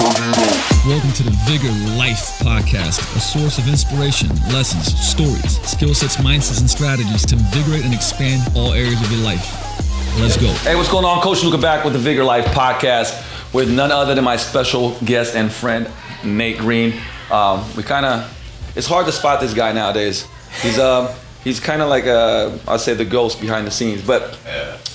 Welcome to the Vigor Life Podcast, a source of inspiration, lessons, stories, skill sets, mindsets, and strategies to invigorate and expand all areas of your life. Let's go. Hey, what's going on? Coach Luca back with the Vigor Life podcast with none other than my special guest and friend, Nate Green. Um, we kind of, it's hard to spot this guy nowadays. He's uh, he's kind of like uh, I'll say the ghost behind the scenes. But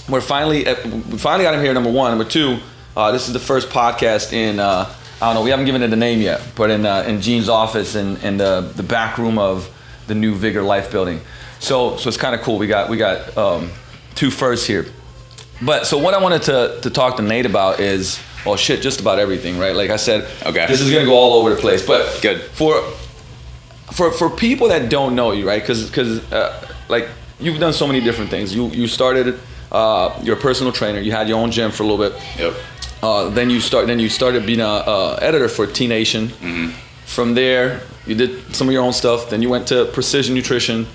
we're finally, uh, we finally got him here. Number one, number two. Uh, this is the first podcast in uh, I don't know. We haven't given it a name yet, but in uh, in Gene's office in in the the back room of the new Vigor Life building. So so it's kind of cool. We got we got um, two firsts here. But so what I wanted to to talk to Nate about is well shit, just about everything, right? Like I said, Okay. this is gonna go all over the place. But Good. for for for people that don't know you, right? Because because uh, like you've done so many different things. You you started. Uh, you're a personal trainer. You had your own gym for a little bit. Yep. Uh, then you start. Then you started being a uh, editor for T Nation. From there, you did some of your own stuff. Then you went to Precision Nutrition.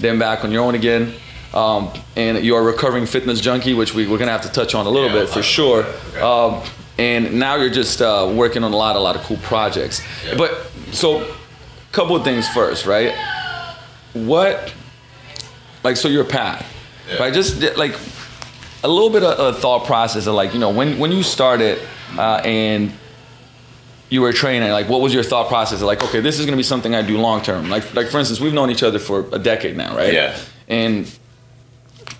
Then back on your own again. Um, and you're a recovering fitness junkie, which we, we're gonna have to touch on a little Yeah, bit for sure. Okay. Um, and now you're just uh, working on a lot, a lot of cool projects. Yeah. But so, a couple of things first, right? What, like, so your path, Yeah. right? Just like a little bit of a thought process of like, you know, when when you started uh, and you were training, like, what was your thought process? Like, okay, this is gonna be something I do long term. Like, like for instance, we've known each other for a decade now, right? Yeah. And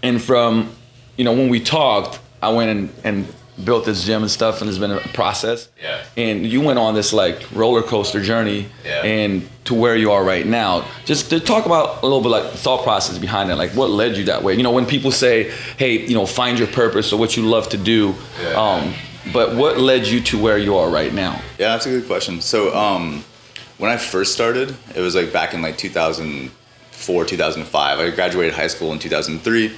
and from you know when we talked, I went and, and built this gym and stuff, and it's been a process. Yeah. And you went on this like roller coaster journey, Yeah. and to where you are right now. Just to talk about a little bit like the thought process behind it, like what led you that way. You know, when people say, "Hey, you know, find your purpose or what you love to do," Yeah. um, but what led you to where you are right now? Yeah, that's a good question. So, um, when I first started, it was like back in like 2004, 2005. I graduated high school in 2003,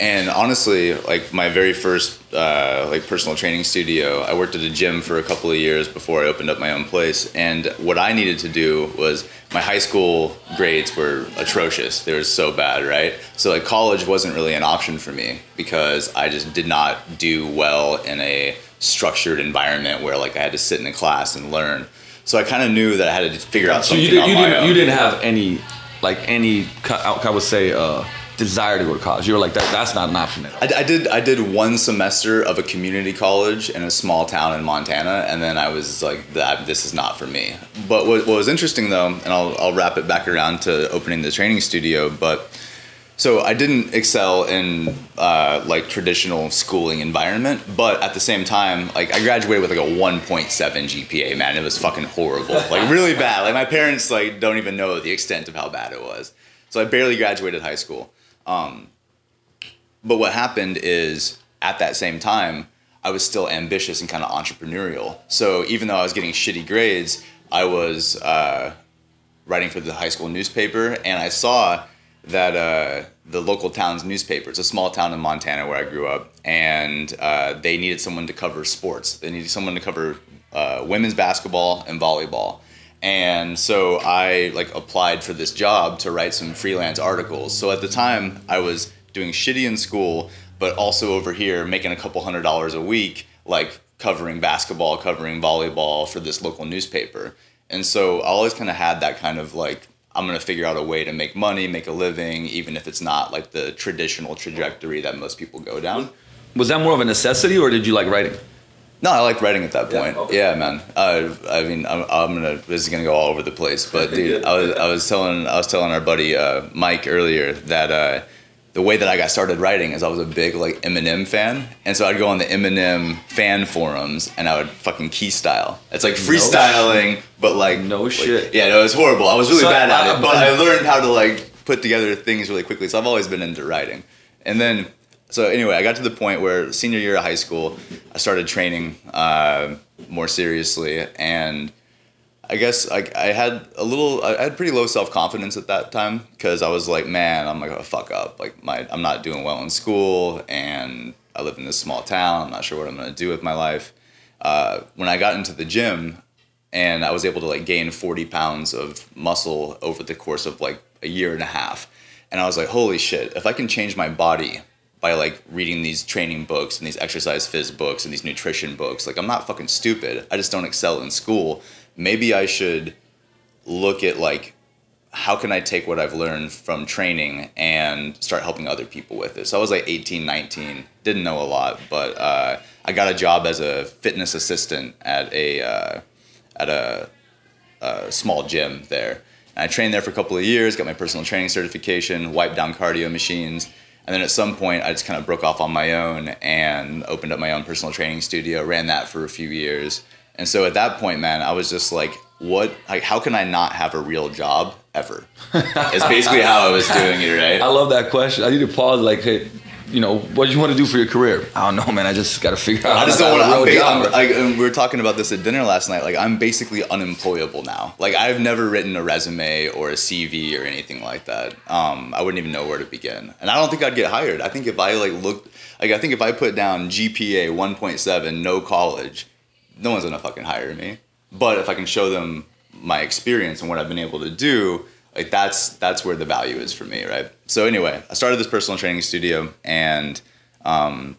and honestly, like my very first uh, like personal training studio, I worked at a gym for a couple of years before I opened up my own place. And what I needed to do was my high school grades were atrocious. They were so bad, right? So like college wasn't really an option for me because I just did not do well in a structured environment where like I had to sit in a class and learn. So I kind of knew that I had to figure out So something you, did, you didn't own. you didn't have any like any I would say uh, desire to go to college. You were like that. That's not an option. I, I did I did one semester of a community college in a small town in Montana, and then I was like, "That this is not for me." But what, what was interesting though, and I'll I'll wrap it back around to opening the training studio, but. So I didn't excel in uh, like traditional schooling environment, but at the same time, like I graduated with like a 1.7 GPA. Man, it was fucking horrible, like really bad. Like my parents like don't even know the extent of how bad it was. So I barely graduated high school. Um, but what happened is at that same time, I was still ambitious and kind of entrepreneurial. So even though I was getting shitty grades, I was uh, writing for the high school newspaper, and I saw that uh, the local town's newspaper, it's a small town in Montana where I grew up, and uh, they needed someone to cover sports. They needed someone to cover uh, women's basketball and volleyball. And so I like applied for this job to write some freelance articles. So at the time I was doing shitty in school, but also over here making a couple hundred dollars a week, like covering basketball, covering volleyball for this local newspaper. And so I always kind of had that kind of like, I'm gonna figure out a way to make money, make a living, even if it's not like the traditional trajectory that most people go down. Was that more of a necessity, or did you like writing? No, I liked writing at that Yeah, point. okay. Yeah, man. Uh, I mean, I'm, I'm gonna. This is gonna go all over the place, but dude, I was I was telling I was telling our buddy uh, Mike earlier that uh, the way that I got started writing is I was a big like Eminem fan, and so I'd go on the Eminem fan forums and I would fucking key style. It's like freestyling, but like No like- shit. Yeah, no, it was horrible. I was really So, bad at uh, it, but- but I learned how to like put together things really quickly. So I've always been into writing, and then so anyway, I got to the point where senior year of high school, I started training uh, more seriously, and I guess like I had a little, I had pretty low self confidence at that time because I was like, man, I'm like a fuck up. Like my, I'm not doing well in school, and I live in this small town. I'm not sure what I'm gonna do with my life. Uh, when I got into the gym, and I was able to like gain 40 pounds of muscle over the course of like a year and a half, and I was like, holy shit! If I can change my body by like reading these training books and these exercise phys books and these nutrition books. Like I'm not fucking stupid. I just don't excel in school. Maybe I should look at like how can I take what I've learned from training and start helping other people with it. So I was like 18, 19, didn't know a lot, but uh, I got a job as a fitness assistant at a uh, at a, a small gym there. And I trained there for a couple of years, got my personal training certification, wiped down cardio machines. And then at some point, I just kind of broke off on my own and opened up my own personal training studio, ran that for a few years. And so at that point, man, I was just like, what, like, how can I not have a real job ever? it's basically how I was doing it, right? I love that question. I need to pause. Like, hey, you know, what do you want to do for your career? I don't know, man. I just got to figure out. I just don't want to. I, and we were talking about this at dinner last night. Like, I'm basically unemployable now. Like, I've never written a resume or a CV or anything like that. Um, I wouldn't even know where to begin, and I don't think I'd get hired. I think if I like looked, like, I think if I put down GPA 1.7, no college, no one's gonna fucking hire me. But if I can show them my experience and what I've been able to do, like that's that's where the value is for me, right? So anyway, I started this personal training studio, and um,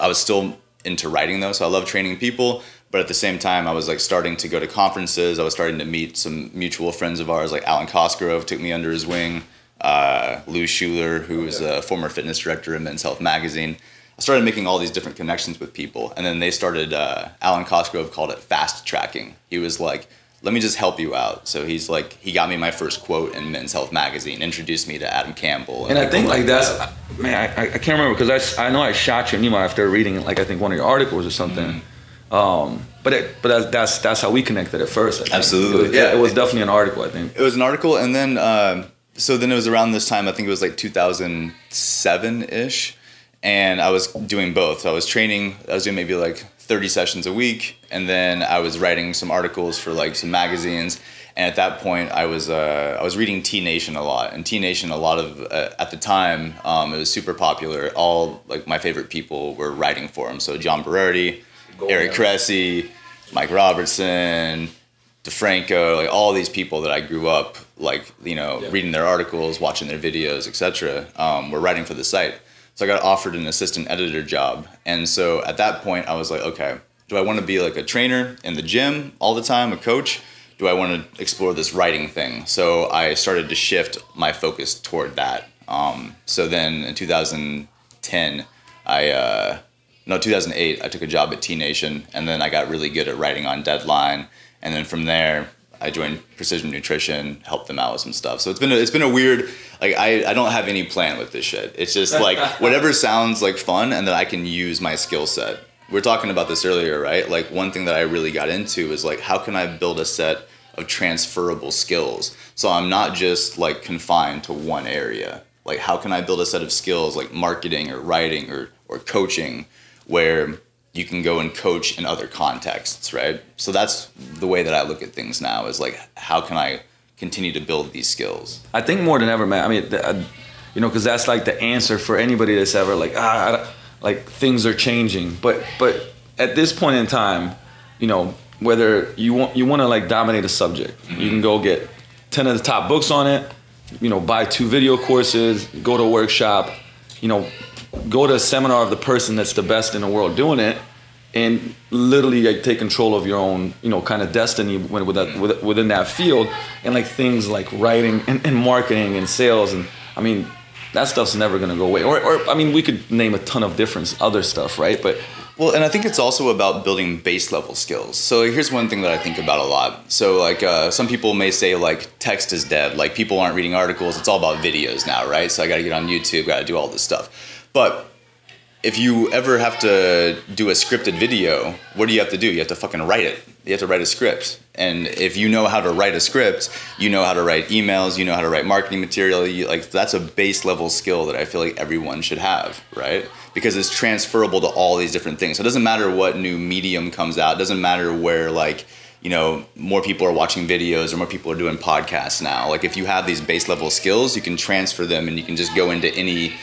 I was still into writing though, so I love training people. But at the same time, I was like starting to go to conferences. I was starting to meet some mutual friends of ours, like Alwyn Cosgrove took me under his wing. Uh, Lou Schuler, who was a former fitness director in Men's Health magazine. I started making all these different connections with people, and then they started. Uh, Alwyn Cosgrove called it fast tracking. He was like, "Let me just help you out." So he's like, he got me my first quote in Men's Health magazine, introduced me to Adam Campbell, And I think like that's man, I, I can't remember because I, I know I shot you an email after reading like I think one of your articles or something. Um, but it, but that's, that's that's how we connected at first. I think. Absolutely, it was, yeah. It was definitely an article. I think. It was an article, and then um, so then it was around this time. I think it was like 2007 ish, and I was doing both. So I was training. I was doing maybe like 30 sessions a week, and then I was writing some articles for like some magazines. And at that point, I was uh, I was reading T Nation a lot, and T Nation a lot of uh, at the time um, it was super popular. All like my favorite people were writing for him. So John Berardi, Eric Cressey, Mike Robertson, DeFranco, like all these people that I grew up like you know Yeah. reading their articles, watching their videos, etc. Um, were writing for the site. So I got offered an assistant editor job, and so at that point I was like, okay, do I want to be like a trainer in the gym all the time, a coach? Do I want to explore this writing thing? So I started to shift my focus toward that. Um, so then in 2010, I uh, no 2008 I took a job at T Nation, and then I got really good at writing on deadline, and then from there I joined Precision Nutrition, helped them out with some stuff. So it's been a, it's been a weird like I, I don't have any plan with this shit. It's just like whatever sounds like fun, and that I can use my skill set. We are talking about this earlier, right? Like one thing that I really got into is like how can I build a set of transferable skills so I'm not just like confined to one area. Like how can I build a set of skills like marketing or writing or or coaching where you can go and coach in other contexts, right? So that's the way that I look at things now is like how can I continue to build these skills? I think more than ever, man. I mean, the, uh, you know, because that's like the answer for anybody that's ever like, ah, I like things are changing. But but at this point in time, you know, whether you want you want to like dominate a subject, you can go get ten of the top books on it. You know, buy two video courses, go to a workshop. You know, go to a seminar of the person that's the best in the world doing it and literally like take control of your own you know kind of destiny when, with that, with, within that field and like things like writing and, and marketing and sales and i mean that stuff's never going to go away or, or i mean we could name a ton of different other stuff right but Well, and I think it's also about building base level skills. So here's one thing that I think about a lot. So like uh, some people may say like text is dead, like people aren't reading articles. It's all about videos now, right? So I got to get on YouTube, got to do all this stuff. But if you ever have to do a scripted video, what do you have to do? You have to fucking write it. You have to write a script. And if you know how to write a script, you know how to write emails, you know how to write marketing material. You, like that's a base level skill that I feel like everyone should have, right? Because it's transferable to all these different things. So it doesn't matter what new medium comes out. It doesn't matter where like you know more people are watching videos or more people are doing podcasts now. Like if you have these base level skills, you can transfer them and you can just go into any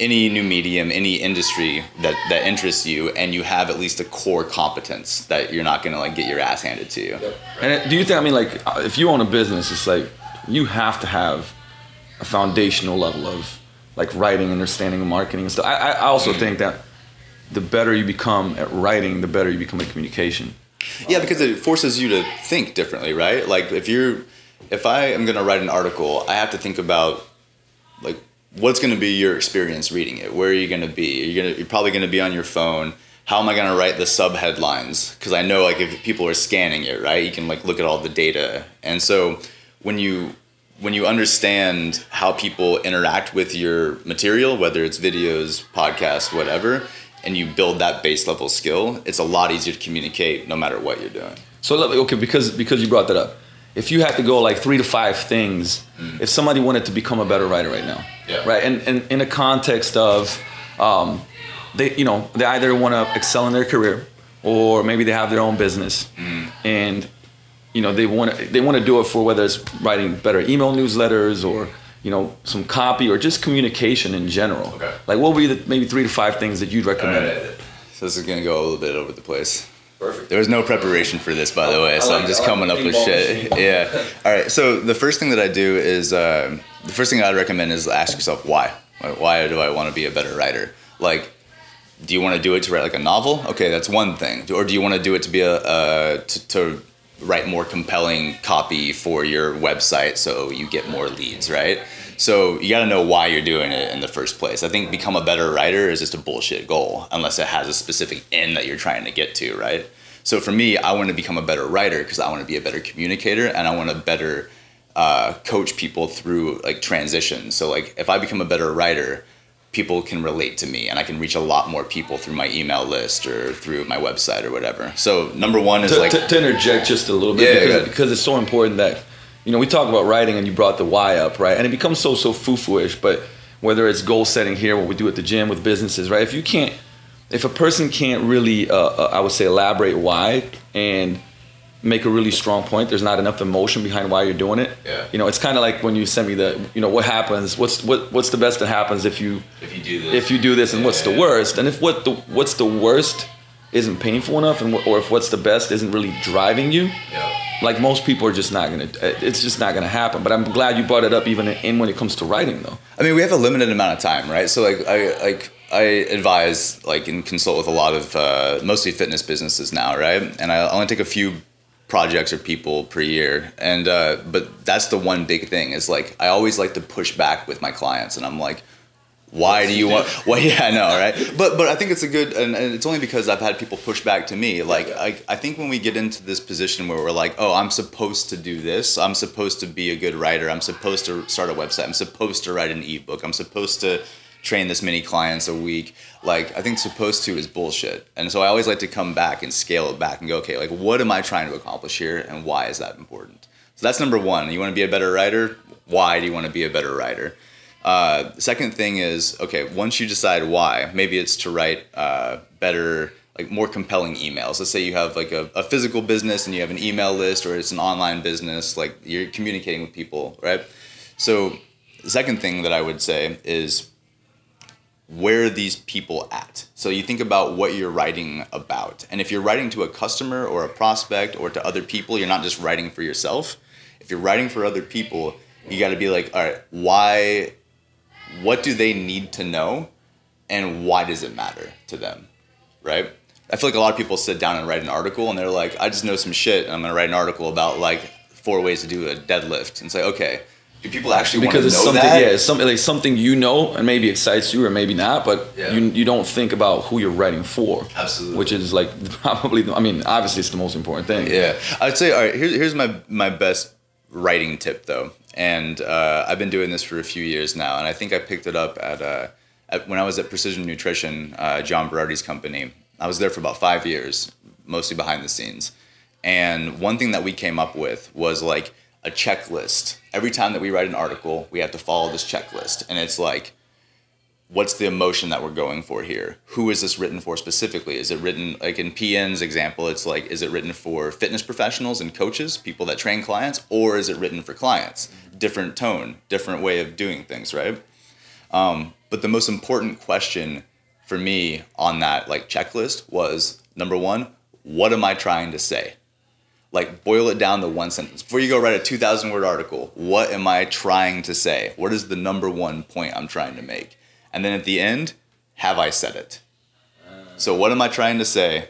any new medium, any industry that, that interests you, and you have at least a core competence that you're not gonna like get your ass handed to you. and do you think i mean like uh, if you own a business it's like you have to have a foundational level of like writing, understanding, marketing and stuff. I, I also think that the better you become at writing, the better you become at communication. Yeah, because it forces you to think differently, right? Like if you're, if I am going to write an article, I have to think about like what's going to be your experience reading it. Where are you going to be? You're gonna, you're probably going to be on your phone. How am I going to write the sub headlines? Because I know like if people are scanning it, right, you can like look at all the data. And so when you when you understand how people interact with your material, whether it's videos, podcasts, whatever, and you build that base level skill, it's a lot easier to communicate no matter what you're doing. So okay, because because you brought that up, if you had to go like three to five things, mm. if somebody wanted to become a better writer right now, yeah. right, and, and in a context of, um, they you know they either want to excel in their career, or maybe they have their own business, mm. and you know they want to they want to do it for whether it's writing better email newsletters or you know, some copy or just communication in general. Okay. Like, what would be the maybe three to five things that you'd recommend? Right. So this is gonna go a little bit over the place. Perfect. There was no preparation for this, by the way, so like I'm just coming up with shit. yeah. All right. So the first thing that I do is uh, the first thing I'd recommend is ask yourself why. Why do I want to be a better writer? Like, do you want to do it to write like a novel? Okay, that's one thing. Or do you want to do it to be a uh, to, to write more compelling copy for your website so you get more leads, right? So you got to know why you're doing it in the first place. I think become a better writer is just a bullshit goal unless it has a specific end that you're trying to get to, right? So for me, I want to become a better writer because I want to be a better communicator and I want to better uh, coach people through like transitions. So like if I become a better writer, people can relate to me and I can reach a lot more people through my email list or through my website or whatever. So number one is to, like to, to, interject just a little bit yeah, because, because it's so important that you know we talk about writing and you brought the why up right and it becomes so so foo-foo-ish but whether it's goal setting here what we do at the gym with businesses right if you can't if a person can't really uh, uh, I would say elaborate why and make a really strong point. There's not enough emotion behind why you're doing it. Yeah. You know, it's kind of like when you send me the, you know, what happens? What's what what's the best that happens if you if you do this? If you do this, and what's the worst? And if what the what's the worst isn't painful enough, and or if what's the best isn't really driving you. Yeah. Like most people are just not gonna, it's just not gonna happen. But I'm glad you brought it up, even in when it comes to writing, though. I mean, we have a limited amount of time, right? So like, I like I advise like and consult with a lot of uh, mostly fitness businesses now, right? And I only take a few projects or people per year and uh, but that's the one big thing is like i always like to push back with my clients and i'm like why do you want well yeah i know right but but i think it's a good and, and, it's only because i've had people push back to me like I, I think when we get into this position where we're like oh i'm supposed to do this i'm supposed to be a good writer i'm supposed to start a website i'm supposed to write an ebook i'm supposed to train this many clients a week. Like I think supposed to is bullshit. And so I always like to come back and scale it back and go, okay, like what am I trying to accomplish here and why is that important? So that's number one. You want to be a better writer? Why do you want to be a better writer? Uh, second thing is, okay, once you decide why, maybe it's to write uh, better, like more compelling emails. Let's say you have like a, a physical business and you have an email list or it's an online business, like you're communicating with people, right? So the second thing that I would say is where are these people at? So you think about what you're writing about. And if you're writing to a customer or a prospect or to other people, you're not just writing for yourself. If you're writing for other people, you got to be like, all right, why, what do they need to know? And why does it matter to them? Right? I feel like a lot of people sit down and write an article and they're like, I just know some shit and I'm going to write an article about like four ways to do a deadlift. And it's like, okay, do people actually because it's something that? yeah it's something like something you know and maybe excites you or maybe not but yeah. you you don't think about who you're writing for absolutely which is like probably i mean obviously it's the most important thing yeah i'd say all right here's, here's my my best writing tip though and uh, i've been doing this for a few years now and i think i picked it up at, uh, at when i was at precision nutrition uh, john berardi's company i was there for about five years mostly behind the scenes and one thing that we came up with was like a checklist. Every time that we write an article, we have to follow this checklist. And it's like, what's the emotion that we're going for here? Who is this written for specifically? Is it written, like in PN's example, it's like, is it written for fitness professionals and coaches, people that train clients, or is it written for clients? Different tone, different way of doing things, right? Um, but the most important question for me on that like checklist was number one, what am I trying to say? Like boil it down to one sentence. Before you go write a 2000 word article, what am I trying to say? What is the number one point I'm trying to make? And then at the end, have I said it? So what am I trying to say?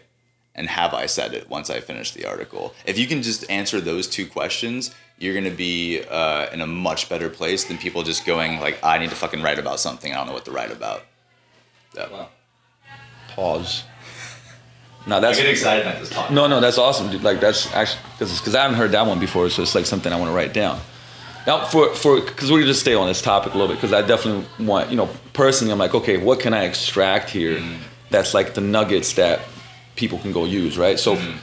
And have I said it once I finish the article? If you can just answer those two questions, you're gonna be uh, in a much better place than people just going like, I need to fucking write about something. I don't know what to write about. Yeah. Pause. No, that's get excited at this talk. no, no, that's awesome, dude. Like that's actually because I haven't heard that one before, so it's like something I want to write down. Now, for for because we just stay on this topic a little bit because I definitely want you know personally, I'm like, okay, what can I extract here? Mm. That's like the nuggets that people can go use, right? So, mm.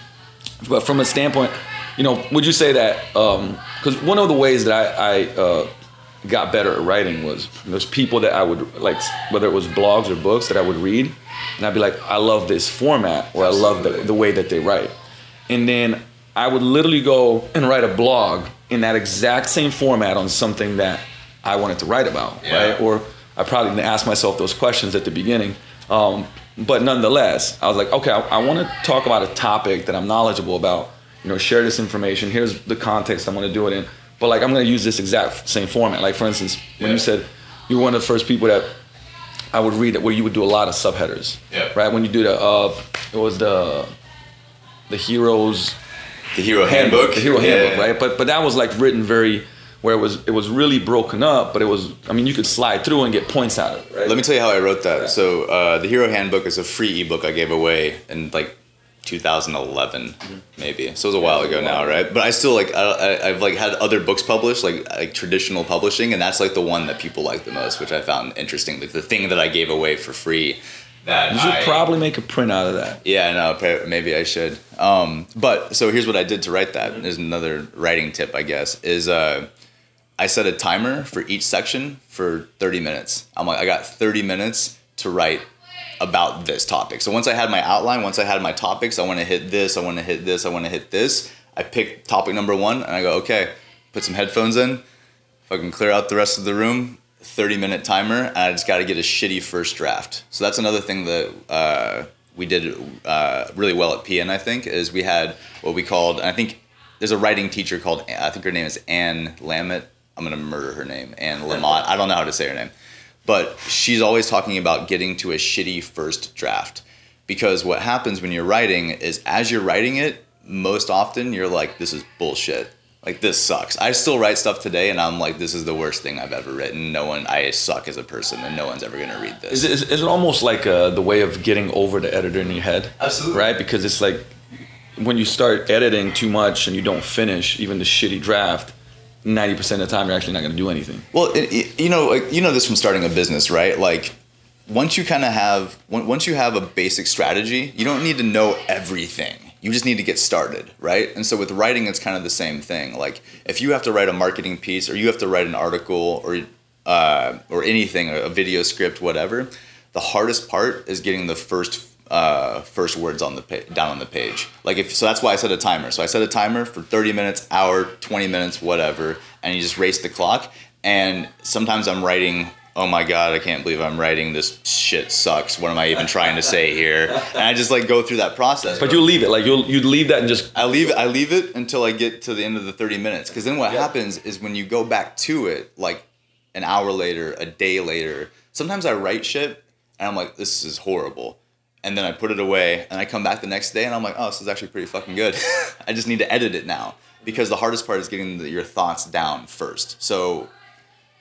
but from a standpoint, you know, would you say that? Um, because one of the ways that I, I uh, got better at writing was there's people that I would like, whether it was blogs or books that I would read, and I'd be like, I love this format, or I love the, the way that they write, and then I would literally go and write a blog in that exact same format on something that I wanted to write about, Yeah. right? Or I probably didn't ask myself those questions at the beginning. Um, but nonetheless, I was like, okay, I, I want to talk about a topic that I'm knowledgeable about. You know, share this information. Here's the context I'm going to do it in. But like, I'm going to use this exact same format. Like, for instance, when Yeah. you said you were one of the first people that I would read it, where you would do a lot of subheaders. Yeah. Right. When you do the, uh, it was the, the heroes The hero handbook. the hero handbook, Yeah. right? But but that was like written very where it was it was really broken up, but it was I mean you could slide through and get points out of it, right? Let me tell you how I wrote that. So, uh, the Hero Handbook is a free ebook I gave away in like 2011, maybe. So it was a while ago now, right? But I still like I, I, I've like had other books published, like like traditional publishing, and that's like the one that people like the most, which I found interesting. Like the thing that I gave away for free. That you should I- probably make a print out of that. yeah, no, maybe I should. Um, but so here's what I did to write that. There's another writing tip, I guess, is uh, I set a timer for each section for 30 minutes. I'm like, I got 30 minutes to write about this topic. So once I had my outline, once I had my topics, I want to hit this, I want to hit this, I want to hit this. I pick topic number one, and I go, okay, put some headphones in, fucking clear out the rest of the room. 30 minute timer, and I just got to get a shitty first draft. So that's another thing that uh, we did uh, really well at PN, I think, is we had what we called, I think there's a writing teacher called, I think her name is Anne Lamott. I'm to murder her name, Anne Lamott. I don't know how to say her name. But she's always talking about getting to a shitty first draft. Because what happens when you're writing is as you're writing it, most often you're like, this is bullshit. Like, this sucks. I still write stuff today and I'm like, this is the worst thing I've ever written. No one, I suck as a person and no one's ever to read this. Is it, is, is it almost like uh, the way of getting over the editor in your head? Absolutely. Right? Because it's like when you start editing too much and you don't finish even the shitty draft, 90% of the time you're actually not going to do anything. Well, it, it- you know, like, you know this from starting a business, right? Like, once you kind of have, once you have a basic strategy, you don't need to know everything. You just need to get started, right? And so with writing, it's kind of the same thing. Like, if you have to write a marketing piece, or you have to write an article, or uh, or anything, a video script, whatever, the hardest part is getting the first uh, first words on the pa- down on the page. Like if so, that's why I set a timer. So I set a timer for thirty minutes, hour, twenty minutes, whatever, and you just race the clock. And sometimes I'm writing. Oh my god, I can't believe I'm writing this shit sucks. What am I even trying to say here? And I just like go through that process. But you'll leave it. Like you'll you'd leave that and just I leave I leave it until I get to the end of the 30 minutes because then what happens is when you go back to it like an hour later, a day later, sometimes I write shit and I'm like this is horrible. And then I put it away and I come back the next day and I'm like, "Oh, this is actually pretty fucking good." I just need to edit it now because the hardest part is getting the, your thoughts down first. So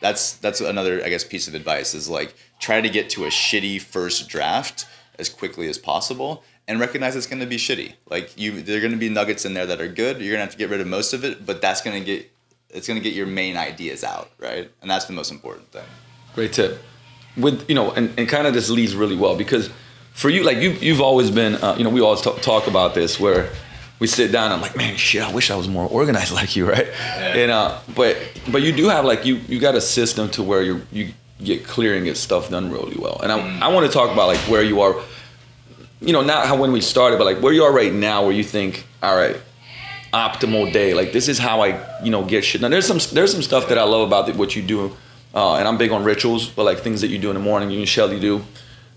that's that's another I guess piece of advice is like try to get to a shitty first draft as quickly as possible and recognize it's going to be shitty. Like you there're going to be nuggets in there that are good. You're going to have to get rid of most of it, but that's going to get it's going to get your main ideas out, right? And that's the most important thing. Great tip. With you know, and, and kind of this leads really well because for you, like you you've always been, uh, you know, we always talk, talk about this where we sit down. I'm like, man, shit, I wish I was more organized like you, right? Yeah. And uh, but but you do have like you you got a system to where you you get clear and get stuff done really well. And I I want to talk about like where you are, you know, not how when we started, but like where you are right now, where you think, all right, optimal day. Like this is how I, you know, get shit. Now there's some there's some stuff that I love about what you do, uh, and I'm big on rituals, but like things that you do in the morning, you and Shelly do,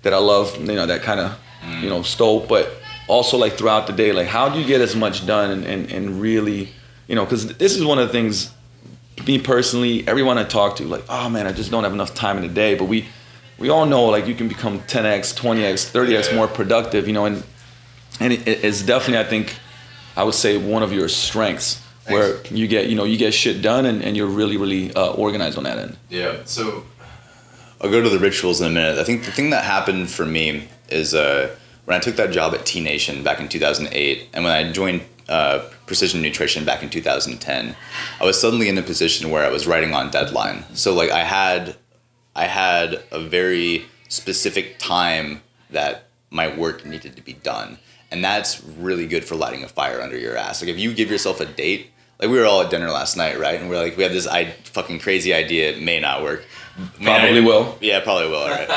that I love. You know, that kind of, you know, stole. But also like throughout the day, like how do you get as much done and and, and really, you know, because this is one of the things. Me personally, everyone I talk to, like, oh man, I just don't have enough time in the day. But we, we all know like you can become 10x, 20x, 30x more productive, you know, and and it, it's definitely I think I would say one of your strengths where you get you know you get shit done and, and you're really really uh, organized on that end. Yeah. So I'll go to the rituals in a minute. I think the thing that happened for me is uh, when I took that job at T Nation back in 2008, and when I joined uh, Precision Nutrition back in 2010, I was suddenly in a position where I was writing on deadline. So like I had, I had a very specific time that my work needed to be done, and that's really good for lighting a fire under your ass. Like if you give yourself a date. Like we were all at dinner last night, right? And we're like, we have this I- fucking crazy idea. It may not work. Probably will. Yeah, probably will. All right.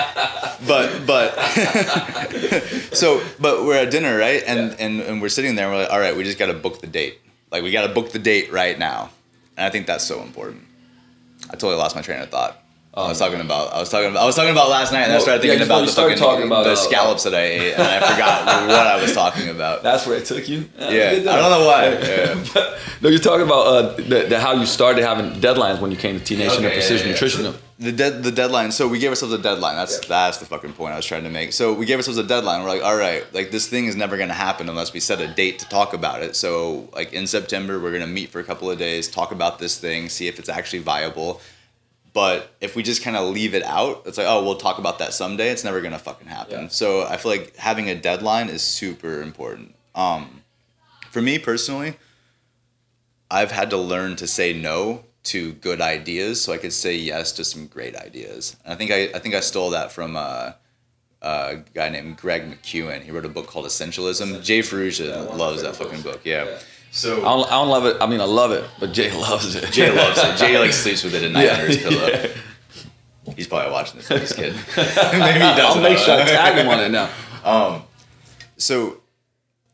but but so but we're at dinner, right? And and and we're sitting there. and We're like, all right, we just got to book the date. Like we got to book the date right now. And I think that's so important. I totally lost my train of thought. I was talking about I was talking about I was talking about last night, and I started thinking you- about the fucking talking about, the uh, scallops that I ate, and I forgot what I was talking about. That's where it took you. Yeah, I don't know why. Yeah. no, you're talking about uh, the, the, how you started having deadlines when you came to T Nation Okay, and Precision yeah, yeah. Nutrition. The dead the deadline. So we gave ourselves a deadline. That's that's the fucking point I was trying to make. So we gave ourselves a deadline. We're like, all right, like this thing is never gonna happen unless we set a date to talk about it. So like in September, we're gonna meet for a couple of days, talk about this thing, see if it's actually viable. But if we just kind of leave it out, it's like, oh, we'll talk about that someday. It's never gonna fucking happen. Yeah. So I feel like having a deadline is super important. Um, for me personally, I've had to learn to say no to good ideas so I could say yes to some great ideas. And I think I, I think I stole that from uh, a guy named Greg McKeown. He wrote a book called Essentialism. Jay Ferruggia loves that fucking book. Yeah. I So don't, I don't love it. I mean, I love it, but Jay loves it. Jay loves it. Jay like sleeps with it at night Yeah, under his pillow. yeah. He's probably watching this. He's kid. Maybe he doesn't. I'll make sure I tag him on it now. so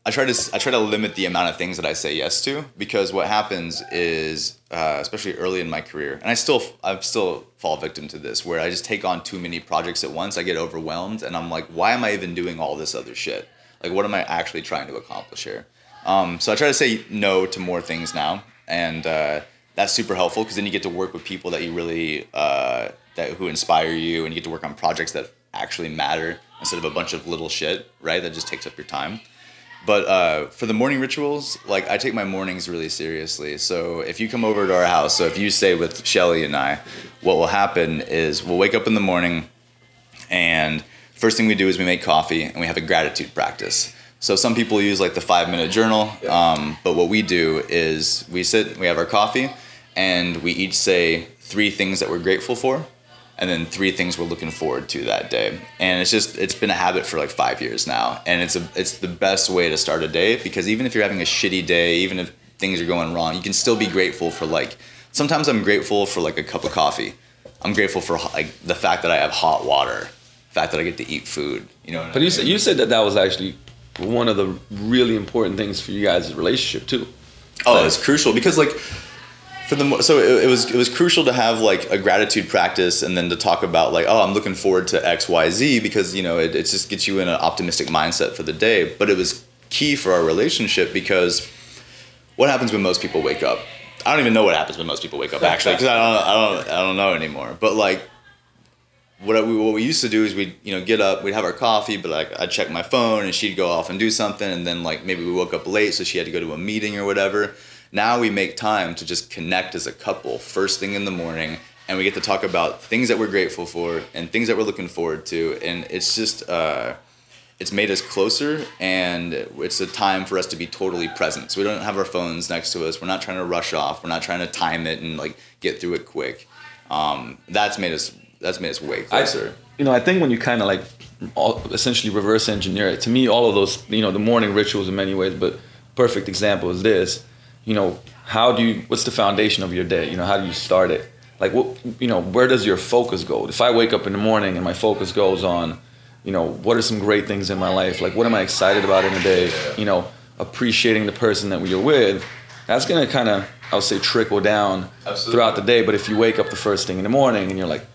I try to I try to limit the amount of things that I say yes to because what happens is uh, especially early in my career and I still I still fall victim to this where I just take on too many projects at once I get overwhelmed and I'm like why am I even doing all this other shit like what am I actually trying to accomplish here um, so I try to say no to more things now and uh, that's super helpful because then you get to work with people that you really uh, that who inspire you and you get to work on projects that actually matter instead of a bunch of little shit right that just takes up your time but uh, for the morning rituals, like I take my mornings really seriously. So if you come over to our house, so if you stay with Shelly and I, what will happen is we'll wake up in the morning, and first thing we do is we make coffee and we have a gratitude practice. So some people use like the five minute journal, um, but what we do is we sit, we have our coffee, and we each say three things that we're grateful for, and then three things we're looking forward to that day. And it's just it's been a habit for like five years now, and it's a it's the best way to start a day because even if you're having a shitty day, even if things are going wrong, you can still be grateful for like. Sometimes I'm grateful for like a cup of coffee. I'm grateful for like the fact that I have hot water, the fact that I get to eat food. You know. what I But you said you said that that was actually one of the really important things for you guys' relationship too. Oh, it's crucial because like for the mo- so it, it was it was crucial to have like a gratitude practice and then to talk about like oh I'm looking forward to X Y Z because you know it, it just gets you in an optimistic mindset for the day. But it was key for our relationship because what happens when most people wake up? I don't even know what happens when most people wake up actually because I don't I don't I don't know anymore. But like what we, what we used to do is we'd you know get up we'd have our coffee but like I'd check my phone and she'd go off and do something and then like maybe we woke up late so she had to go to a meeting or whatever. Now we make time to just connect as a couple first thing in the morning and we get to talk about things that we're grateful for and things that we're looking forward to and it's just uh, it's made us closer and it's a time for us to be totally present. So we don't have our phones next to us. We're not trying to rush off. We're not trying to time it and like get through it quick. Um, that's made us that's made us way I, closer you know, I think when you kind of like all, essentially reverse engineer it, to me, all of those, you know, the morning rituals in many ways, but perfect example is this, you know, how do you, what's the foundation of your day? You know, how do you start it? Like, what, you know, where does your focus go? If I wake up in the morning and my focus goes on, you know, what are some great things in my life? Like, what am I excited about in a day? You know, appreciating the person that you're with. That's gonna kind of, I would say, trickle down Absolutely. throughout the day. But if you wake up the first thing in the morning and you're like,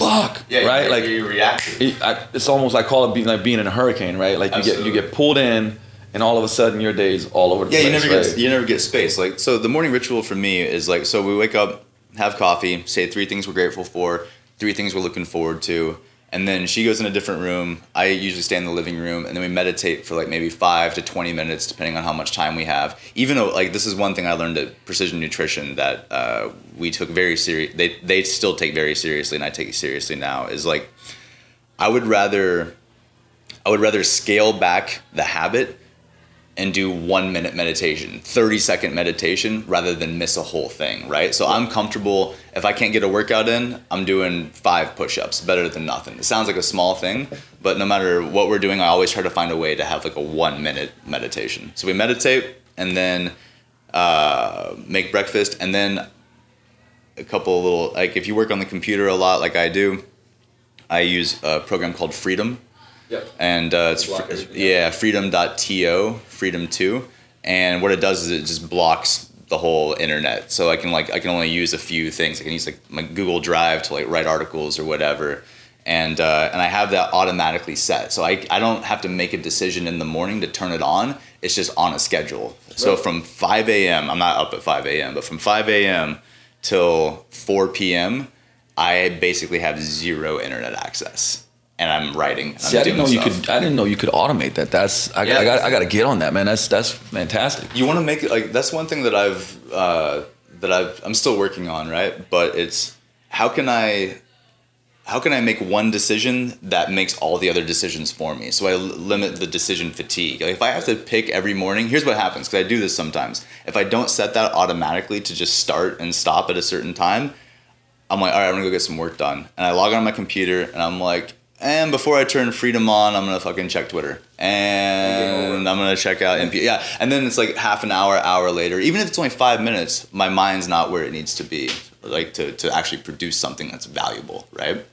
fuck, yeah, right? Like, you react it, I, it's almost like call it being like being in a hurricane, right? Like you get you get pulled in, and all of a sudden your day's all over the yeah, place. you never right? get you never get space. Like so, the morning ritual for me is like so we wake up, have coffee, say three things we're grateful for, three things we're looking forward to, and then she goes in a different room. I usually stay in the living room, and then we meditate for like maybe five to twenty minutes, depending on how much time we have. Even though like this is one thing I learned at Precision Nutrition that uh, we took very serious. They they still take very seriously, and I take it seriously now. Is like I would rather I would rather scale back the habit and do one minute meditation, 30 second meditation, rather than miss a whole thing, right? So I'm comfortable, if I can't get a workout in, I'm doing five push ups, better than nothing. It sounds like a small thing, but no matter what we're doing, I always try to find a way to have like a one minute meditation. So we meditate and then uh, make breakfast, and then a couple little, like if you work on the computer a lot, like I do, I use a program called Freedom Yep. and uh, it's fr- yeah. freedom.to freedom 2 and what it does is it just blocks the whole internet. So i can like i can only use a few things. I can use like my google drive to like write articles or whatever. And uh, and i have that automatically set. So I, I don't have to make a decision in the morning to turn it on. It's just on a schedule. So from 5 a.m i'm not up at 5 a.m but from 5 a.m till 4 p.m i basically have zero internet access and i'm writing and See, I'm I didn't know doing you stuff. could. I didn't know you could automate that. That's I, Yeah. I got. I got to get on that, man. That's that's fantastic. you want to make it like that's one thing that I've uh, that I've I'm still working on, right? But it's how can I how can I make one decision that makes all the other decisions for me? So I l- limit the decision fatigue. Like if I have to pick every morning, here's what happens because I do this sometimes. If I don't set that automatically to just start and stop at a certain time, I'm like, all right, I'm gonna go get some work done, and I log on my computer and I'm like. And before I turn freedom on, I'm gonna fucking check Twitter, and I'm gonna check out MP. Yeah, and then it's like half an hour, hour later. Even if it's only five minutes, my mind's not where it needs to be, like to to actually produce something that's valuable, right?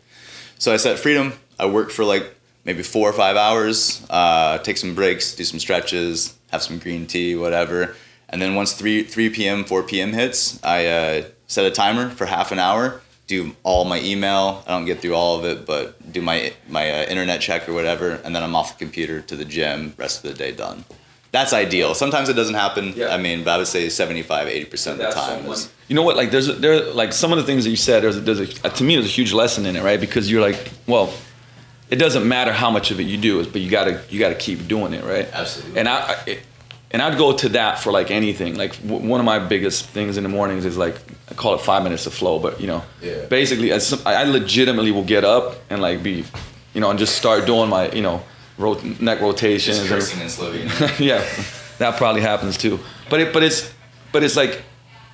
So I set freedom. I work for like maybe four or five hours. Uh, take some breaks, do some stretches, have some green tea, whatever. And then once three three p.m. four p.m. hits, I uh, set a timer for half an hour. Do all my email. I don't get through all of it, but do my my uh, internet check or whatever, and then I'm off the computer to the gym. Rest of the day done. That's ideal. Sometimes it doesn't happen. Yeah. I mean, but I would say 75, 80 percent of the time is. You know what? Like there's a, there like some of the things that you said. There's a, there's a to me there's a huge lesson in it, right? Because you're like, well, it doesn't matter how much of it you do, but you gotta you gotta keep doing it, right? Absolutely. And I, I it, and I'd go to that for like anything. Like w- one of my biggest things in the mornings is like I call it five minutes of flow, but you know, Yeah. basically I I legitimately will get up and like be, you know, and just start doing my you know, rot- neck rotations. Just or- cursing in Slovenian. yeah, that probably happens too. But it, but it's, but it's like,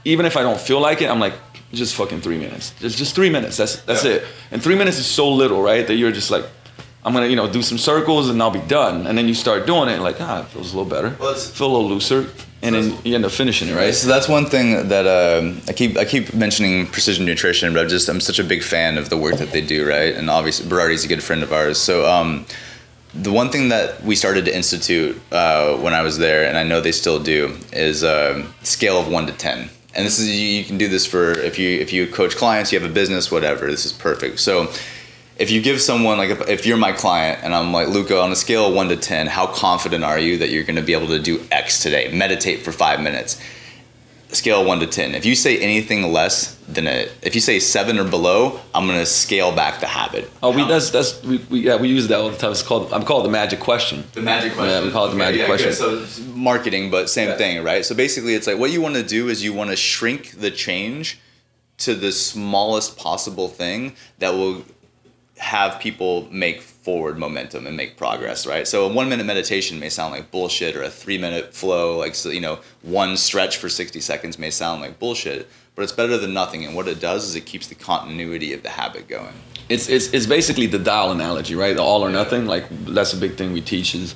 even if I don't feel like it, I'm like, just fucking three minutes. Just, just three minutes. That's, that's Yeah. it. And three minutes is so little, right? That you're just like, I'm gonna, you know, do some circles and I'll be done. And then you start doing it, like, ah, it feels a little better. Well, feel a little looser, and then you end up finishing it, right? So that's one thing that um, I keep I keep mentioning precision nutrition, but I'm just I'm such a big fan of the work that they do, right? And obviously Berardi's a good friend of ours. So um, the one thing that we started to institute uh, when I was there, and I know they still do, is um, scale of one to ten. And this is you, you can do this for if you if you coach clients, you have a business, whatever. This is perfect. So if you give someone like if, if you're my client and I'm like Luca on a scale of one to ten, how confident are you that you're going to be able to do X today? Meditate for five minutes. Scale of one to ten. If you say anything less than a, if you say seven or below, I'm going to scale back the habit. Oh, we that's that's we, we yeah we use that all the time. It's called I'm called the magic question. The magic question. Yeah, we call it the magic yeah, question. good. So marketing, but same Yeah. thing, right? So basically, it's like what you want to do is you want to shrink the change to the smallest possible thing that will have people make forward momentum and make progress, right? So a one minute meditation may sound like bullshit, or a three minute flow, like so, you know, one stretch for sixty seconds may sound like bullshit, but it's better than nothing. And what it does is it keeps the continuity of the habit going. it's, it's, it's basically the dial analogy, right? The all or nothing. Like that's a big thing we teach is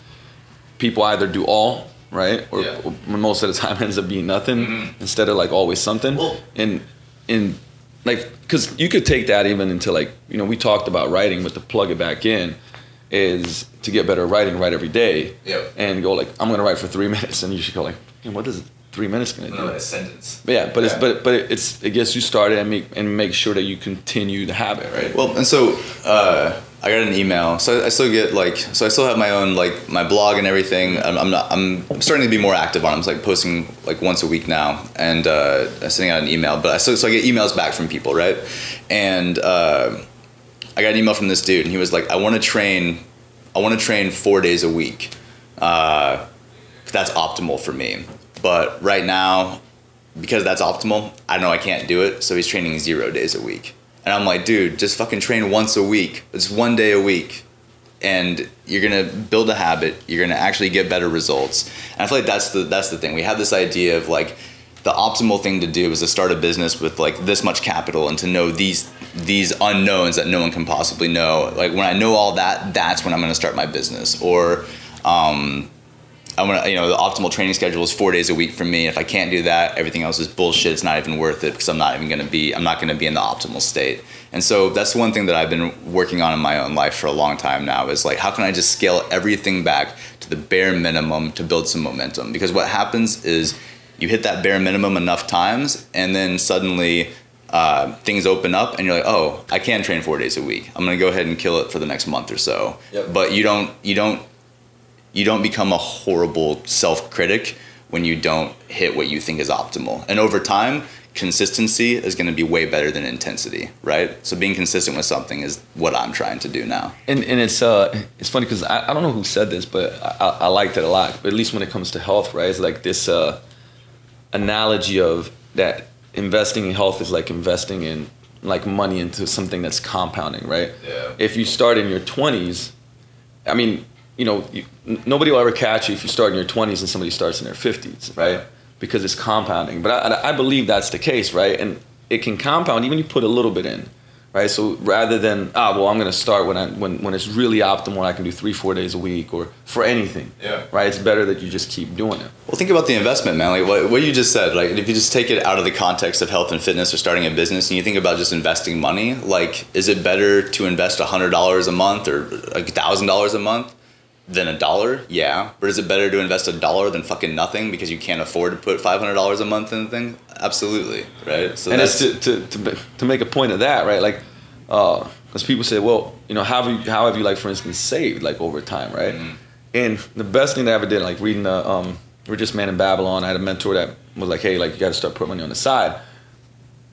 people either do all, right, or, Yeah. Mm-hmm. or most of the time ends up being nothing instead of like always something. Well- and in like because you could take that even into like you know we talked about writing, but to plug it back in is to get better at writing, write every day, Yep. and go like I'm gonna write for three minutes, and you should go like, "Hey, what is three minutes gonna do? No, a sentence. But yeah, but it's but but it's it gets you started and make and make sure that you continue the habit, right? Well, and so uh, I got an email. So I still get like, so I still have my own like my blog and everything. I'm, I'm not. I'm starting to be more active on. I'm like posting like once a week now, and uh, sending out an email. But I still so I get emails back from people, right? And uh, I got an email from this dude, and he was like, "I want to train. I want to train four days a week. Uh, that's optimal for me. But right now, because that's optimal, I know I can't do it. So he's training zero days a week." And I'm like, dude, just fucking train once a week. It's one day a week. And you're gonna build a habit. You're gonna actually get better results. And I feel like that's the that's the thing. We have this idea of like the optimal thing to do is to start a business with like this much capital and to know these these unknowns that no one can possibly know. Like when I know all that, that's when I'm gonna start my business. Or um, I'm gonna, you know, the optimal training schedule is four days a week for me. If I can't do that, everything else is bullshit. It's not even worth it because I'm not even gonna be, I'm not gonna be in the optimal state. And so that's one thing that I've been working on in my own life for a long time now is like, how can I just scale everything back to the bare minimum to build some momentum? Because what happens is you hit that bare minimum enough times and then suddenly uh, things open up and you're like, oh, I can train four days a week. I'm gonna go ahead and kill it for the next month or so. Yep. But you don't, you don't you don't become a horrible self-critic when you don't hit what you think is optimal. And over time, consistency is going to be way better than intensity, right? So being consistent with something is what I'm trying to do now. And and it's uh it's funny because I, I don't know who said this, but I, I, I liked it a lot. But at least when it comes to health, right? It's like this uh, analogy of that investing in health is like investing in like money into something that's compounding, right? Yeah. If you start in your twenties, I mean, you know, you, n- nobody will ever catch you if you start in your twenties and somebody starts in their fifties, right? Because it's compounding. But I, I believe that's the case, right? And it can compound even you put a little bit in, right? So rather than ah, well, I'm going to start when I when when it's really optimal, I can do three four days a week or for anything, Yeah. right? It's better that you just keep doing it. Well, think about the investment, man. Like what, what you just said. Like if you just take it out of the context of health and fitness or starting a business, and you think about just investing money, like is it better to invest hundred dollars a month or like thousand dollars a month than a dollar? Yeah. But is it better to invest a dollar than fucking nothing because you can't afford to put five hundred dollars a month in the thing? Absolutely, right? So and that's it's to, to, to, to make a point of that, right? Like, uh, because people say, well, you know, how have you, how have you, like, for instance, saved, like, over time, right? Mm-hmm. And the best thing that I ever did, like, reading the um, Richest Man in Babylon, I had a mentor that was like, hey, like, you got to start putting money on the side.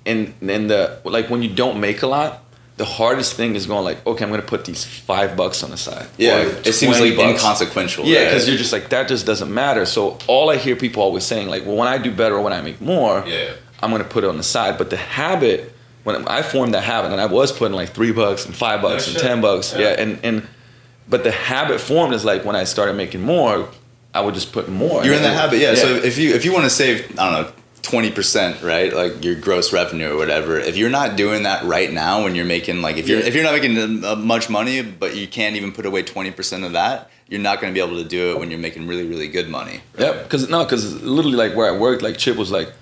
And then the, like, when you don't make a lot, the hardest thing is going like, okay, I'm gonna put these five bucks on the side. yeah. It seems like bucks. inconsequential. Yeah, right? because you're just like that. Just doesn't matter. So all I hear people always saying like, well, when I do better or when I make more, Yeah. I'm gonna put it on the side. But the habit, when I formed that habit, and I was putting like three bucks and five bucks and shit. ten bucks, Yeah. yeah. and and but the habit formed is like when I started making more, I would just put more. You're in that habit, yeah. So if you if you want to save, I don't know, twenty percent, right, like your gross revenue or whatever, if you're not doing that right now, when you're making like if you're if you're not making uh, much money, but you can't even put away twenty percent of that, you're not going to be able to do it when you're making really really good money. Yep. Because no, because literally like where I worked, like Chip was like,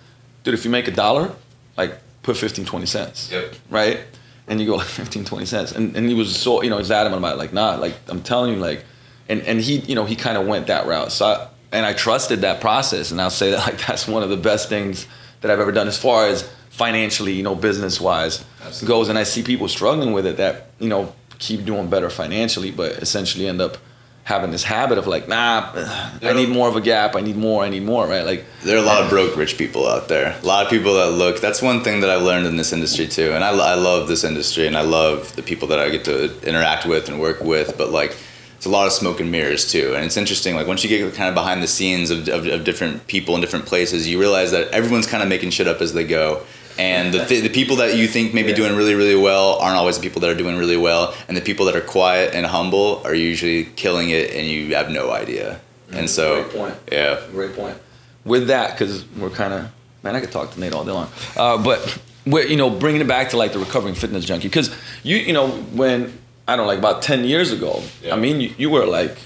dude, if you make a dollar, like put 15, 20 cents. Yep. Right. And you go like 15, 20 cents, and and he was so you know he's adamant about it, like nah, like I'm telling you like, and and he you know he kind of went that route. So I, and I trusted that process, and I'll say that like that's one of the best things that I've ever done as far as financially, you know, business wise Absolutely. goes. And I see people struggling with it that you know keep doing better financially, but essentially end up having this habit of like, nah, I need more of a gap. I need more. I need more. Right? Like, There are a lot of broke rich people out there. A lot of people that look. That's one thing that I've learned in this industry too. And I, I love this industry and I love the people that I get to interact with and work with. But like, it's a lot of smoke and mirrors too. And it's interesting. Like once you get kind of behind the scenes of, of, of different people in different places, you realize that everyone's kind of making shit up as they go. And the, th- the people that you think may be Yeah. doing really, really well aren't always the people that are doing really well. And the people that are quiet and humble are usually killing it and you have no idea. And so, Great point. yeah. Great point. With that, because we're kind of man, I could talk to Nate all day long. Uh, but you know bringing it back to like the recovering fitness junkie, because you you know when I don't know, like about ten years ago, Yeah. I mean you, you were like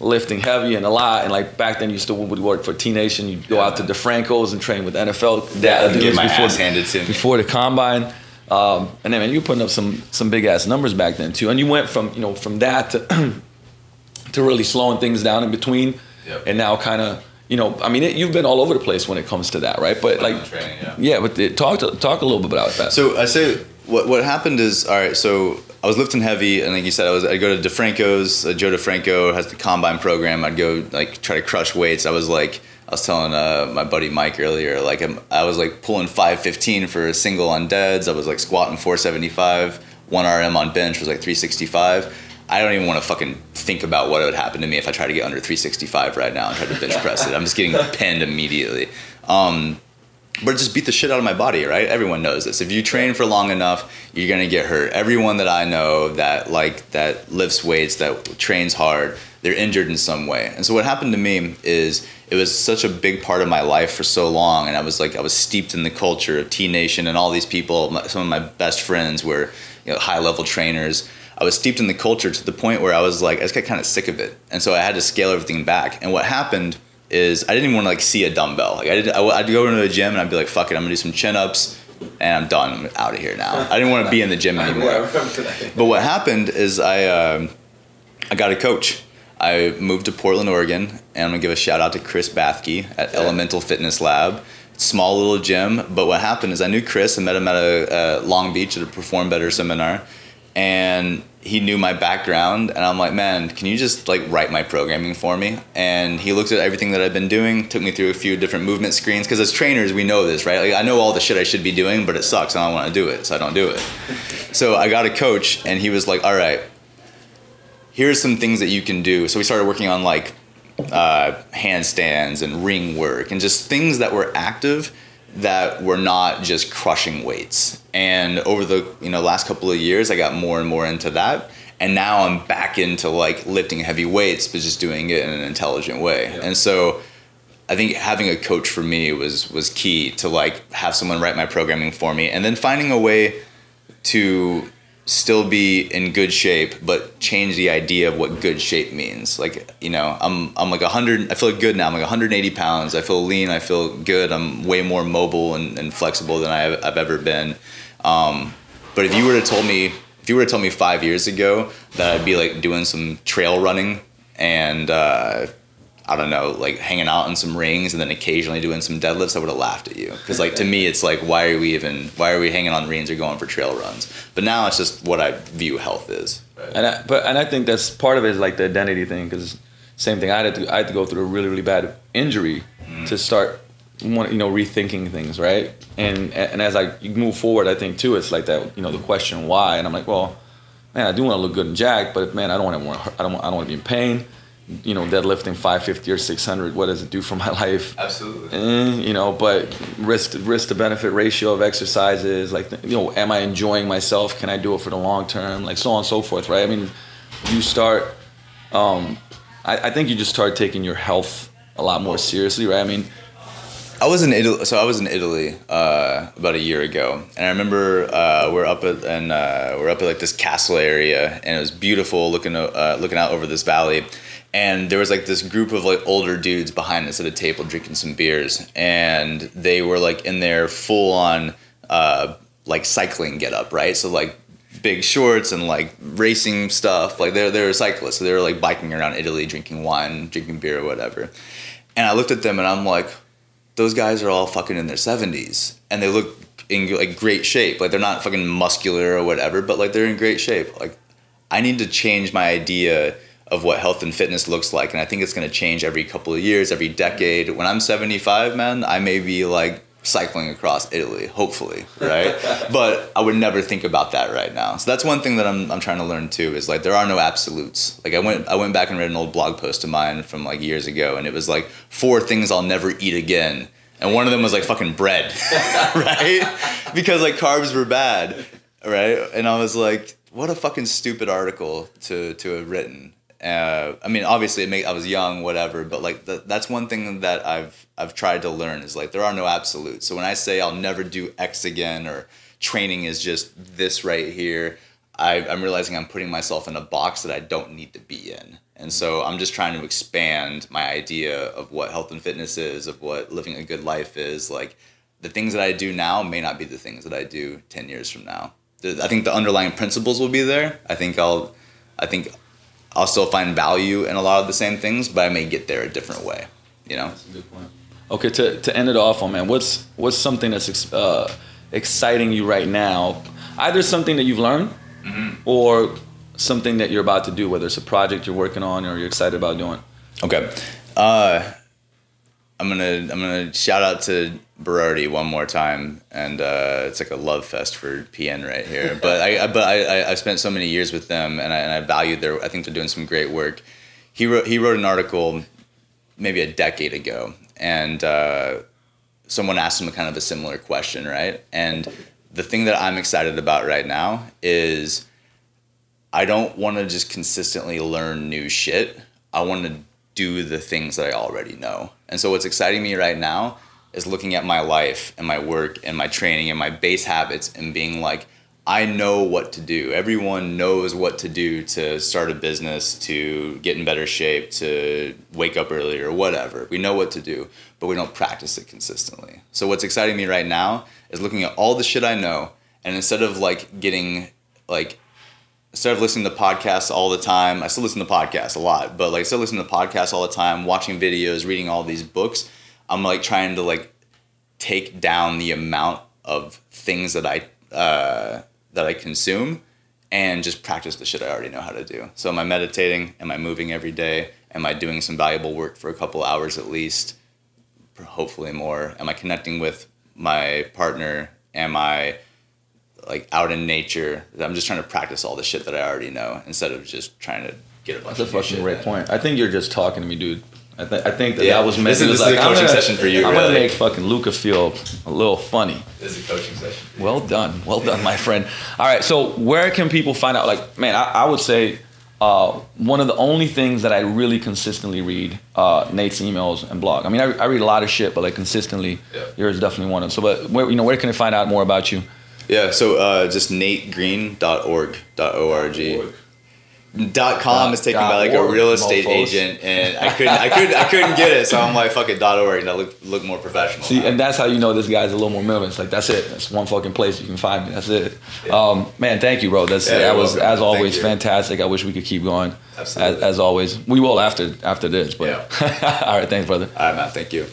lifting heavy and a lot, and like back then you still would work for T Nation. You'd go Yeah. out to DeFranco's and train with NFL Yeah, and get dudes my ass handed to me. before the combine. Um, and then man, you were putting up some some big ass numbers back then too. And you went from you know from that to to really slowing things down in between, Yep. and now kind of you know I mean it, you've been all over the place when it comes to that, right? But like training, yeah. yeah, but it, talk to, talk a little bit about that. So I say what what happened is all right. So I was lifting heavy, and like you said, I was I'd go to DeFranco's. Uh, Joe DeFranco has the combine program. I'd go like try to crush weights. I was like I was telling uh, my buddy Mike earlier, like I'm, I was like pulling 515 for a single on deads. I was like squatting 475. One RM on bench was like 365. I don't even want to fucking think about what would happen to me if I try to get under 365 right now and try to bench press it. I'm just getting pinned immediately. Um, but it just beat the shit out of my body, right? Everyone knows this. If you train for long enough, you're gonna get hurt. Everyone that I know that like that lifts weights, that trains hard, they're injured in some way. And so what happened to me is it was such a big part of my life for so long, and I was like I was steeped in the culture of T Nation and all these people. Some of my best friends were you know, high level trainers. I was steeped in the culture to the point where I was like I just got kind of sick of it, and so I had to scale everything back. And what happened is I didn't even want to like see a dumbbell. Like I did, I, would go into the gym and I'd be like, "Fuck it, I'm gonna do some chin ups." And I'm done. I'm out of here now. I didn't want to be in the gym anymore. but what happened is I, uh, I got a coach. I moved to Portland, Oregon, and I'm gonna give a shout out to Chris Bathke at yeah. Elemental Fitness Lab. Small little gym, but what happened is I knew Chris. I met him at a, uh, Long Beach at a Perform Better seminar, and he knew my background and i'm like man can you just like write my programming for me? And he looked at everything that i've been doing took me through a few different movement screens because as trainers we know this right? Like i know all the shit i should be doing but it sucks and i don't want to do it so i don't do it. So i got a coach and he was like all right here's some things that you can do. So we started working on like uh, handstands and ring work and just things that were active that were not just crushing weights. And over the you know last couple of years, I got more and more into that. And now I'm back into like lifting heavy weights, but just doing it in an intelligent way. Yep. And so I think having a coach for me was was key to like have someone write my programming for me, and then finding a way to still be in good shape but change the idea of what good shape means. Like you know i'm i'm like 100 i feel good now. I'm like 180 pounds. I feel lean. I feel good. I'm way more mobile and, and flexible than I have, i've ever been. Um, but if you were to told me if you were to tell me five years ago that i'd be like doing some trail running and uh, I don't know, like hanging out in some rings and then occasionally doing some deadlifts, I would have laughed at you. Because like to me, it's like why are we even why are we hanging on rings or going for trail runs? But now it's just what I view health is. And I, but and I think that's part of it is like the identity thing. Because same thing, I had to I had to go through a really really bad injury mm. to start you know rethinking things, right? And and as I move forward, I think too, it's like that you know the question why, and I'm like, well, man, I do want to look good and jack, but man, I don't want to I don't I don't want to be in pain you know, deadlifting 550 or 600, what does it do for my life? Absolutely. Eh, you know, but risk risk to benefit ratio of exercises, like, you know, am I enjoying myself? Can I do it for the long term? Like, so on and so forth, right? I mean, you start, um, I, I think you just start taking your health a lot more seriously, right? I mean, I was in Italy. So I was in Italy uh, about a year ago, and I remember uh, we're up at and uh, we're up at like this castle area, and it was beautiful, looking uh, looking out over this valley and there was like this group of like older dudes behind us at a table drinking some beers and they were like in their full on uh, like cycling get up right? So like big shorts and like racing stuff. Like they're they're cyclists so they were like biking around italy drinking wine drinking beer or whatever. And i looked at them and i'm like those guys are all fucking in their 70s and they look in like great shape. Like they're not fucking muscular or whatever but like they're in great shape. Like i need to change my idea of what health and fitness looks like. And I think it's going to change every couple of years, every decade. When I'm 75, man, I may be like cycling across Italy, hopefully, right? but I would never think about that right now. So that's one thing that I'm, I'm trying to learn too is like there are no absolutes. Like I went I went back and read an old blog post of mine from like years ago and it was like four things I'll never eat again. And one of them was like fucking bread, right? because like carbs were bad, right? And I was like, what a fucking stupid article to to have written uh, I mean, obviously, made, I was young, whatever. But like, the, that's one thing that I've I've tried to learn is like there are no absolutes. So when I say I'll never do X again or training is just this right here, I, I'm realizing I'm putting myself in a box that I don't need to be in. And so I'm just trying to expand my idea of what health and fitness is, of what living a good life is. Like the things that I do now may not be the things that I do 10 years from now. I think the underlying principles will be there. I think I'll, I think I'll still find value in a lot of the same things, but I may get there a different way. You know. That's a good point. Okay, to, to end it off on man, what's what's something that's uh, exciting you right now? either something that you've learned or something that you're about to do, whether it's a project you're working on or you're excited about doing. Okay. Uh, I'm gonna I'm gonna shout out to Berardi one more time, and uh, it's like a love fest for PN right here. But I, I but I, I spent so many years with them, and I and I valued their. I think they're doing some great work. He wrote he wrote an article maybe a decade ago, and uh, someone asked him a kind of a similar question, right? And the thing that I'm excited about right now is I don't want to just consistently learn new shit. I want to do the things that I already know. And so what's exciting me right now is looking at my life and my work and my training and my base habits and being like I know what to do. Everyone knows what to do to start a business, to get in better shape, to wake up earlier, whatever. We know what to do, but we don't practice it consistently. So what's exciting me right now is looking at all the shit I know and instead of like getting like instead of listening to podcasts all the time, I still listen to podcasts a lot, but like instead of listening to podcasts all the time, watching videos, reading all these books, I'm like trying to like take down the amount of things that I uh, that I consume and just practice the shit I already know how to do. So am I meditating? Am I moving every day? Am I doing some valuable work for a couple hours at least? Hopefully more. Am I connecting with my partner? Am I like out in nature? I'm just trying to practice all the shit that I already know instead of just trying to get a bunch That's a fucking great in. point. I think you're just talking to me, dude. I, th- I think that Yeah. that was meant This is- was this is a coaching gonna- session for you, I'm gonna make fucking Luca feel a little funny. This is a coaching session. Well done, well done, my friend. All right, so where can people find out? Like, man, I, I would say uh, one of the only things that I really consistently read uh, Nate's emails and blog. I mean, I, I read a lot of shit, but like consistently, Yeah. yours is definitely one of them. So, but where you know where can I find out more about you? Yeah, so uh, just nategreen.org, .org. Dot com Dot- is taken by like org, a real estate mofos. agent, and I couldn't, I couldn't, I couldn't get it, so I'm like, fuck it, dot .org, and I look, look more professional. See, now. and that's how you know this guy's a little more militant. It's like that's it. That's one fucking place you can find me. That's it. Um, man, thank you, bro. That's Yeah, that was welcome. as always fantastic. I wish we could keep going. Absolutely. As, as always, we will after after this. But all right, thanks, brother. All right, man, thank you.